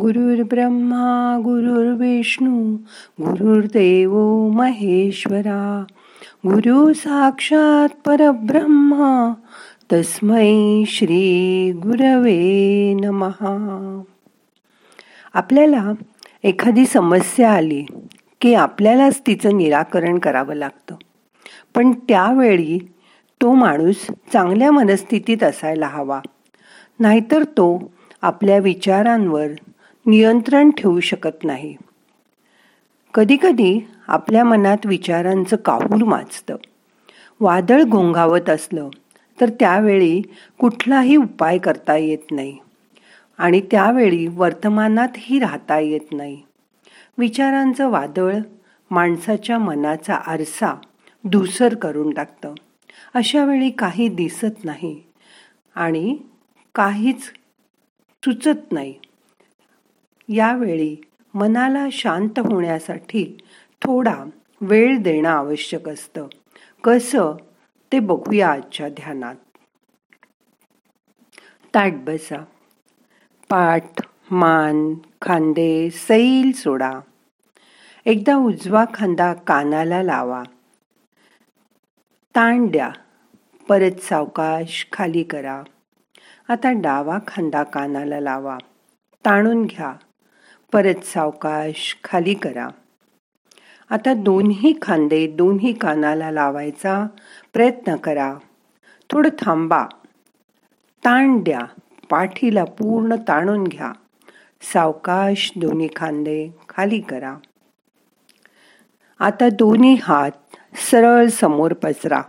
गुरुर्ब्रह्मा गुरुर्विष्णू गुरुर्देव महेश्वरा. गुरु साक्षात परब्रह्मा तस्मै श्री गुरवे नमहा आपल्याला एखादी समस्या आली की आपल्यालाच तिचं निराकरण करावं लागतं. पण त्यावेळी तो माणूस चांगल्या मनस्थितीत असायला हवा. नाहीतर तो आपल्या विचारांवर नियंत्रण ठेवू शकत नाही. कधीकधी आपल्या मनात विचारांचं काहूर माजतं वादळ घोंघावत असलं तर त्यावेळी कुठलाही उपाय करता येत नाही. आणि त्यावेळी वर्तमानातही राहता येत नाही. विचारांचं वादळ माणसाच्या मनाचा आरसा धूसर करून टाकतं. अशा वेळी काही दिसत नाही आणि काहीच सुचत नाही. यावेळी मनाला शांत होण्यासाठी थोडा वेळ देणं आवश्यक असतं. कसं? ते बघूया आजच्या ध्यानात. ताट बसा. पाठ मान खांदे सैल सोडा. एकदा उजवा खांदा कानाला लावा. ताण द्या. परत सावकाश खाली करा. आता डावा खांदा कानाला लावा. ताणून घ्या. परत सावकाश खाली करा. आता दोन्ही खांदे दोन्ही कानाला लावायचा प्रयत्न करा. थोडं थांबा. ताण द्या. पाठीला पूर्ण ताणून घ्या. सावकाश दोन्ही खांदे खाली करा. आता दोन्ही हात सरळ समोर पसरा.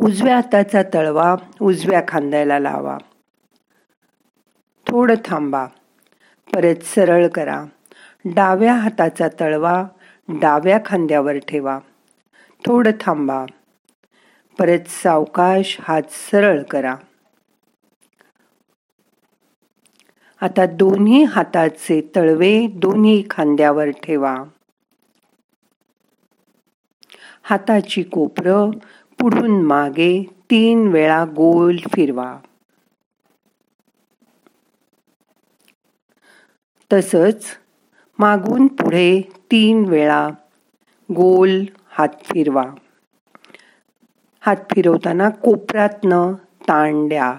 उजव्या हाताचा तळवा उजव्या खांद्याला लावा. थोडं थांबा. परत सरळ करा. डाव्या हाताचा तळवा डाव्या खांद्यावर ठेवा. थोडं थांबा. परत सावकाश हात सरळ करा. आता दोन्ही हाताचे तळवे दोन्ही खांद्यावर ठेवा. हाताची कोपरं पुढून मागे तीन वेळा गोल फिरवा. तसंच मागून पुढे तीन वेळा गोल हात फिरवा. हात फिरवताना कोपरातनं ताण द्या.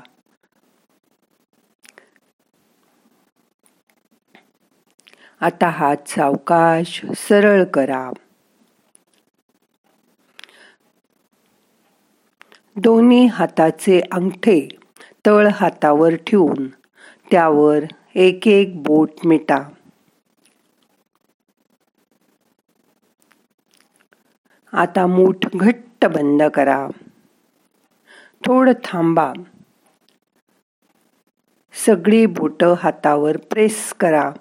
आता हात सावकाश सरळ करा. दोन्ही हाताचे अंगठे तळ हातावर ठेवून त्यावर एक एक बोट मिटा. आता मूठ घट्ट बंद करा. थोडं थांबा. सगळी बोट हातावर प्रेस करा.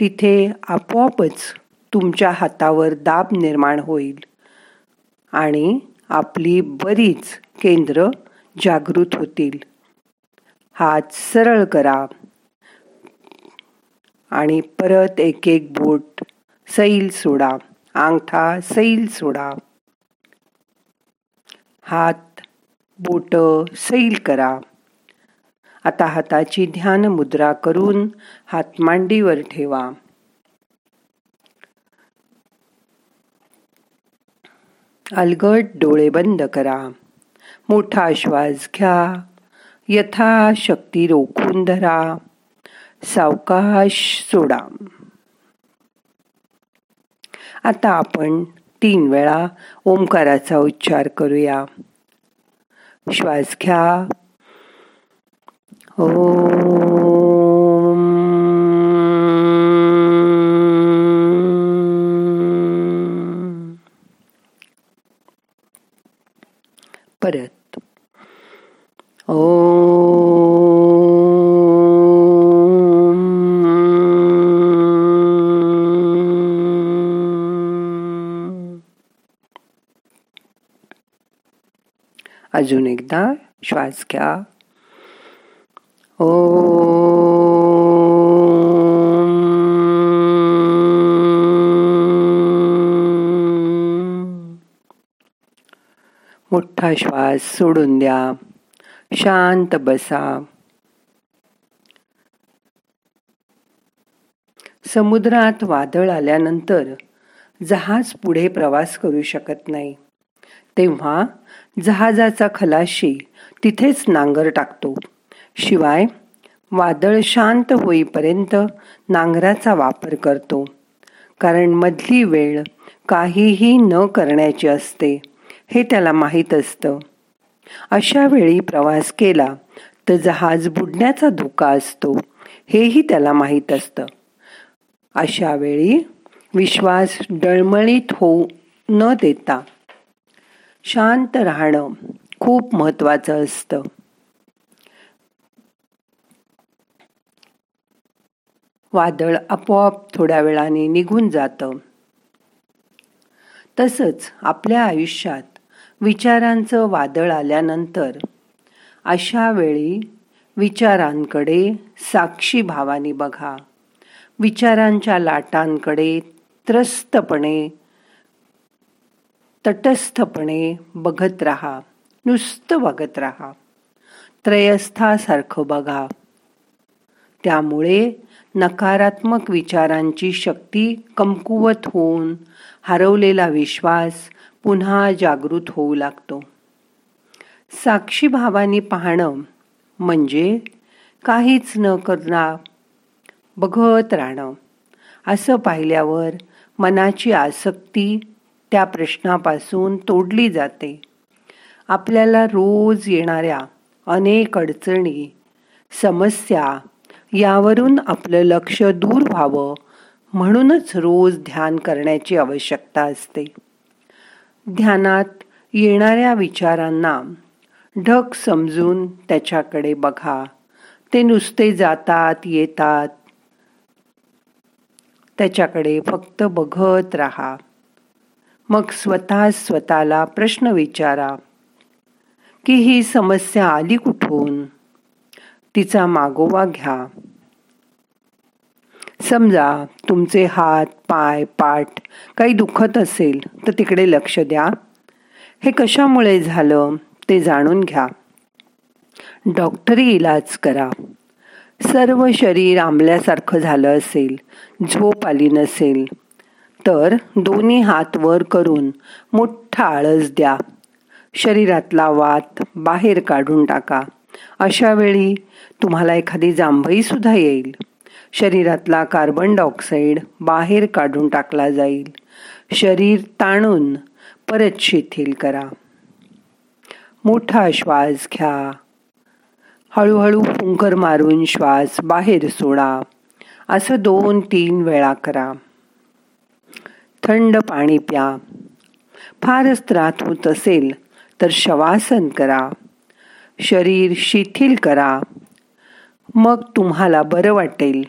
तिथे आपोआपच तुमच्या हातावर दाब निर्माण होईल आणि आपली बरीच केंद्र जागृत होतील. हात सरळ करा. आणि परत एक एक बोट सैल सोडा. अंगठा सैल सोडा. हात बोट सैल करा. आता हाताची ध्यान मुद्रा करून हात मांडीवर ठेवा. अलगट डोळे बंद करा. मोठा श्वास घ्या. यथाशक्ती रोखून धरा. सावकाश सोडा. आता आपण तीन वेळा ओंकाराचा उच्चार करूया. श्वास घ्या. ओ परत ओ अजून एकदा श्वास घ्या. ओ मोठा श्वास सोडून द्या. शांत बसा. समुद्रात वादळ आल्यानंतर जहाज पुढे प्रवास करू शकत नाही. तेव्हा जहाजाचा खलाशी तिथेच नांगर टाकतो. शिवाय वादळ शांत होईपर्यंत नांगराचा वापर करतो. कारण मधली वेळ काहीही न करण्याची असते हे त्याला माहीत असतं. अशा वेळी प्रवास केला तर जहाज बुडण्याचा धोका असतो हेही त्याला माहीत असतं. अशा वेळी विश्वास डळमळीत होऊ न देता शांत राहणं खूप महत्वाचं असतं. वादळ आपोआप थोड्या वेळाने निघून जातं. तसंच आपल्या आयुष्यात विचारांचं वादळ आल्यानंतर अशा वेळी विचारांकडे साक्षी भावाने बघा. विचारांच्या लाटांकडे त्रस्तपणे तटस्थपणे बघत राहा नुसतं बघत राहा. त्रयस्थासारखं बघा. त्यामुळे नकारात्मक विचारांची शक्ती कमकुवत होऊन हरवलेला विश्वास पुन्हा जागृत होऊ लागतो. साक्षीभावानी पाहणं म्हणजे काहीच न करणार बघत राहणं. असं पाहिल्यावर मनाची आसक्ती त्या प्रश्नापासून तोडली जाते. आपल्याला रोज येणाऱ्या अनेक अडचणी समस्या यावरून आपलं लक्ष दूर व्हावं म्हणूनच रोज ध्यान करण्याची आवश्यकता असते. ध्यानात येणाऱ्या विचारांना ढग समजून त्याच्याकडे बघा. ते नुसते जातात येतात. त्याच्याकडे फक्त बघत राहा. मग स्वतः स्वतःला प्रश्न विचारा की ही समस्या आली कुठून? तिचा मागोवा घ्या. समजा तुमचे हात पाय पाठ काही दुखत असेल तर तिकडे लक्ष द्या. हे कशामुळे झालं ते जाणून घ्या. डॉक्टरी इलाज करा. सर्व शरीर आंबल्यासारखं झालं असेल झोप आली नसेल तर दोन्ही हात वर करून मोठा आळस द्या. शरीरातला वात बाहेर काढून टाका. अशा वेळी तुम्हाला एखादी जांभई सुद्धा येईल. शरीरातला कार्बन डायऑक्साईड बाहेर काढून टाकला जाईल. शरीर ताणून परत शिथिल करा. मोठा श्वास घ्या. हळूहळू फुंकर मारून श्वास बाहेर सोडा. असं दोन तीन वेळा करा. थंड पाणी प्या. फारच त्रास होत असेल तर शवासन करा. शरीर शिथिल करा. मग तुम्हाला बरं वाटेल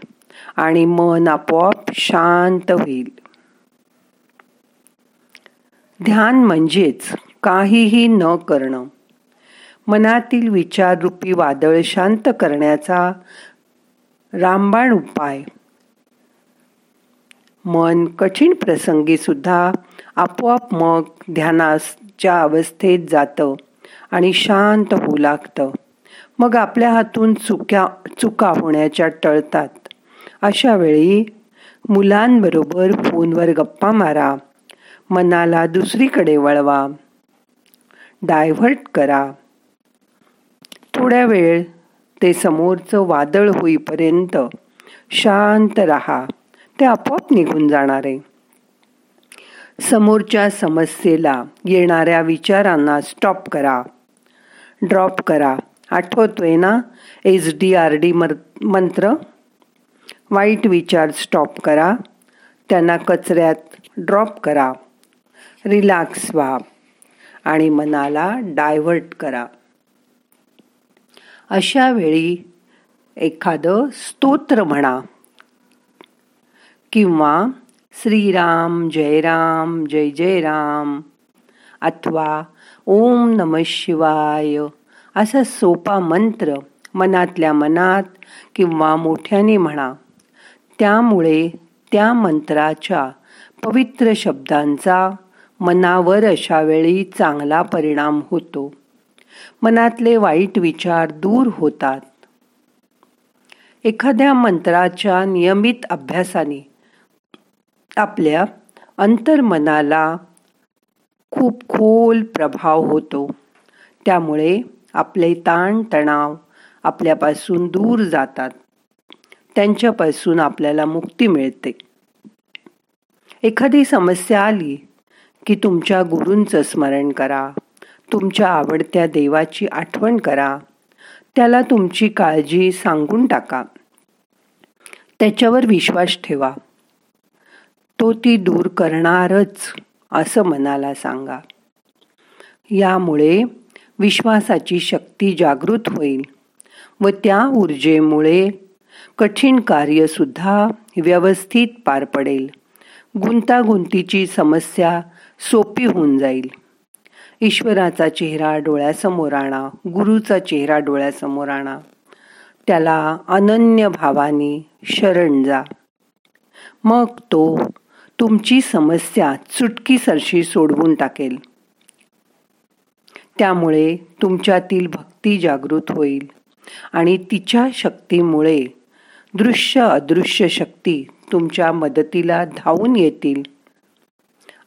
आणि मन आपोआप शांत होईल. ध्यान म्हणजेच काहीही न करणं. मनातील विचाररूपी वादळ शांत करण्याचा रामबाण उपाय. मन कठीण प्रसंगी सुद्धा आपोआप मग ध्यानाच्या अवस्थेत जातं आणि शांत होऊ लागतं. मग आपल्या हातून चुक्या चुका होण्याच्या टळतात. अशा वेळी मुलांबरोबर फोनवर गप्पा मारा. मनाला दुसरीकडे वळवा. डायव्हर्ट करा. थोड्या वेळ ते समोरचं वादळ होईपर्यंत शांत राहा. ते आपोआप निघून जाणार. आहे समोरच्या समस्येला येणाऱ्या विचारांना स्टॉप करा. ड्रॉप करा. आठवतोय ना? एच डी आर डी मंत्र? वाईट विचार स्टॉप करा. त्यांना कचऱ्यात ड्रॉप करा. रिलॅक्स व्हा. आणि मनाला डायव्हर्ट करा. अशा वेळी एखादं स्तोत्र म्हणा. किंवा श्रीराम जय राम जय जय राम अथवा ओम नम शिवाय असा सोपा मंत्र मनातल्या मनात किंवा मोठ्याने म्हणा. त्यामुळे त्या मंत्राच्या पवित्र शब्दांचा मनावर अशा वेळी चांगला परिणाम होतो. मनातले वाईट विचार दूर होतात. एखाद्या मंत्राच्या नियमित अभ्यासाने आपल्या अंतर्मनाला खूप खोल प्रभाव होतो. त्यामुळे आपले ताणतणाव आपल्यापासून दूर जातात. त्यांच्यापासून आपल्याला मुक्ती मिळते. एखादी समस्या आली की तुमच्या गुरूंचं स्मरण करा. तुमच्या आवडत्या देवाची आठवण करा. त्याला तुमची काळजी सांगून टाका. त्याच्यावर विश्वास ठेवा. तो ती दूर करणारच असं मनाला सांगा. यामुळे विश्वासाची शक्ती जागृत होईल व त्या ऊर्जेमुळे कठीण कार्यसुद्धा व्यवस्थित पार पडेल. गुंतागुंतीची समस्या सोपी होऊन जाईल. ईश्वराचा चेहरा डोळ्यासमोर आणा गुरुचा चेहरा डोळ्यासमोर आणा. त्याला अनन्य भावाने शरण जा. मग तो तुमची समस्या चुटकीसरशी सोडवून टाकेल. त्यामुळे तुमच्यातील भक्ती जागृत होईल आणि तिच्या शक्तीमुळे दृश्य अदृश्य शक्ती तुमच्या मदतीला धावून येतील.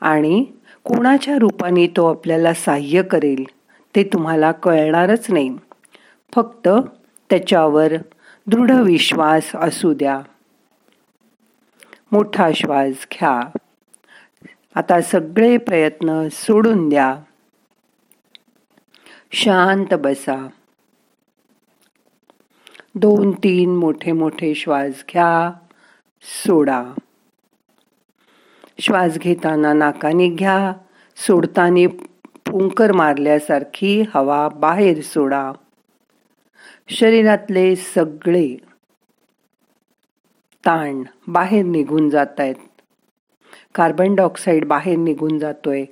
आणि कोणाच्या रूपाने तो आपल्याला सहाय्य करेल ते तुम्हाला कळणारच नाही. फक्त त्याच्यावर दृढ विश्वास असू द्या. मोठा श्वास घ्या. आता सगळे प्रयत्न सोडून द्या. शांत बसा. दोन तीन मोठे मोठे श्वास घ्या. सोडा. श्वास घेताना नाकाने घ्या. सोडताना फुंकर मारल्यासारखी हवा बाहेर सोडा. शरीरातले सगळे ताण बाहेर निघून जात आहेत कार्बन डायऑक्साईड बाहेर निघून जातोय.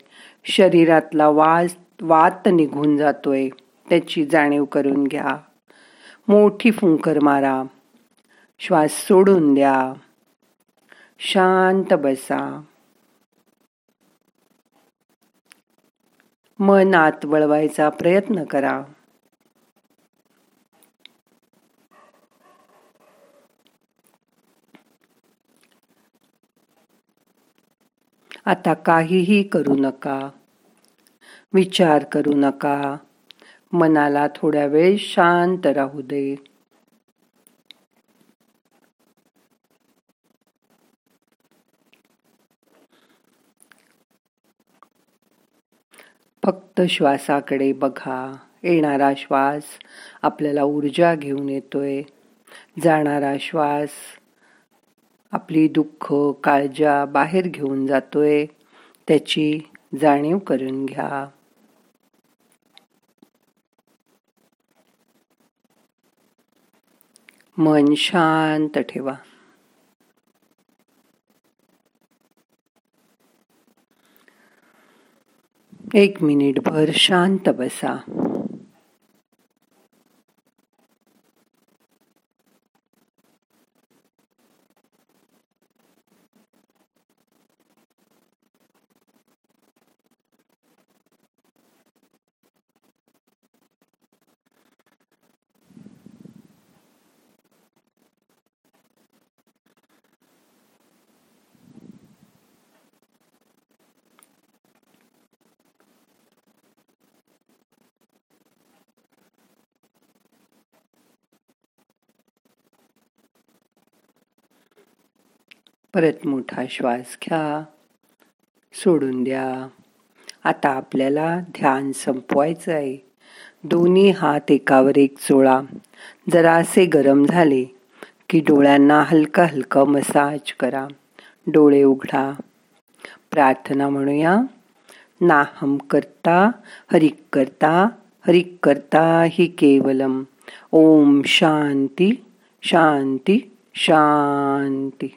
शरीरातला वास वात निघून जातोय. त्याची जाणीव करून घ्या. मोठी फुंकर मारा. श्वास सोडून द्या. शांत बसा. मन आत वळवायचा प्रयत्न करा. आता काहीही करू नका. विचार करू नका. मनाला थोड्या वेळ शांत राहू दे. फक्त श्वासाकडे बघा. येणारा श्वास आपल्याला ऊर्जा घेऊन येतोय. जाणारा श्वास आपली दुःख काळजा बाहेर घेऊन जातोय. त्याची जाणीव करून घ्या. मन शांत ठेवा. एक मिनिट भर शांत बसा. परत मोठा श्वास घ्या सोडून द्या. आता आपल्याला ध्यान संपवायचं आहे दोन्ही हात एकावर एक चोळा जरासे गरम झाले की डोळ्यांना हलका हलका मसाज करा. डोळे उघडा. प्रार्थना म्हणूया. नाहम करता हरिक करता हरिक करता हि केवलम. ओम शांती शांती शांती.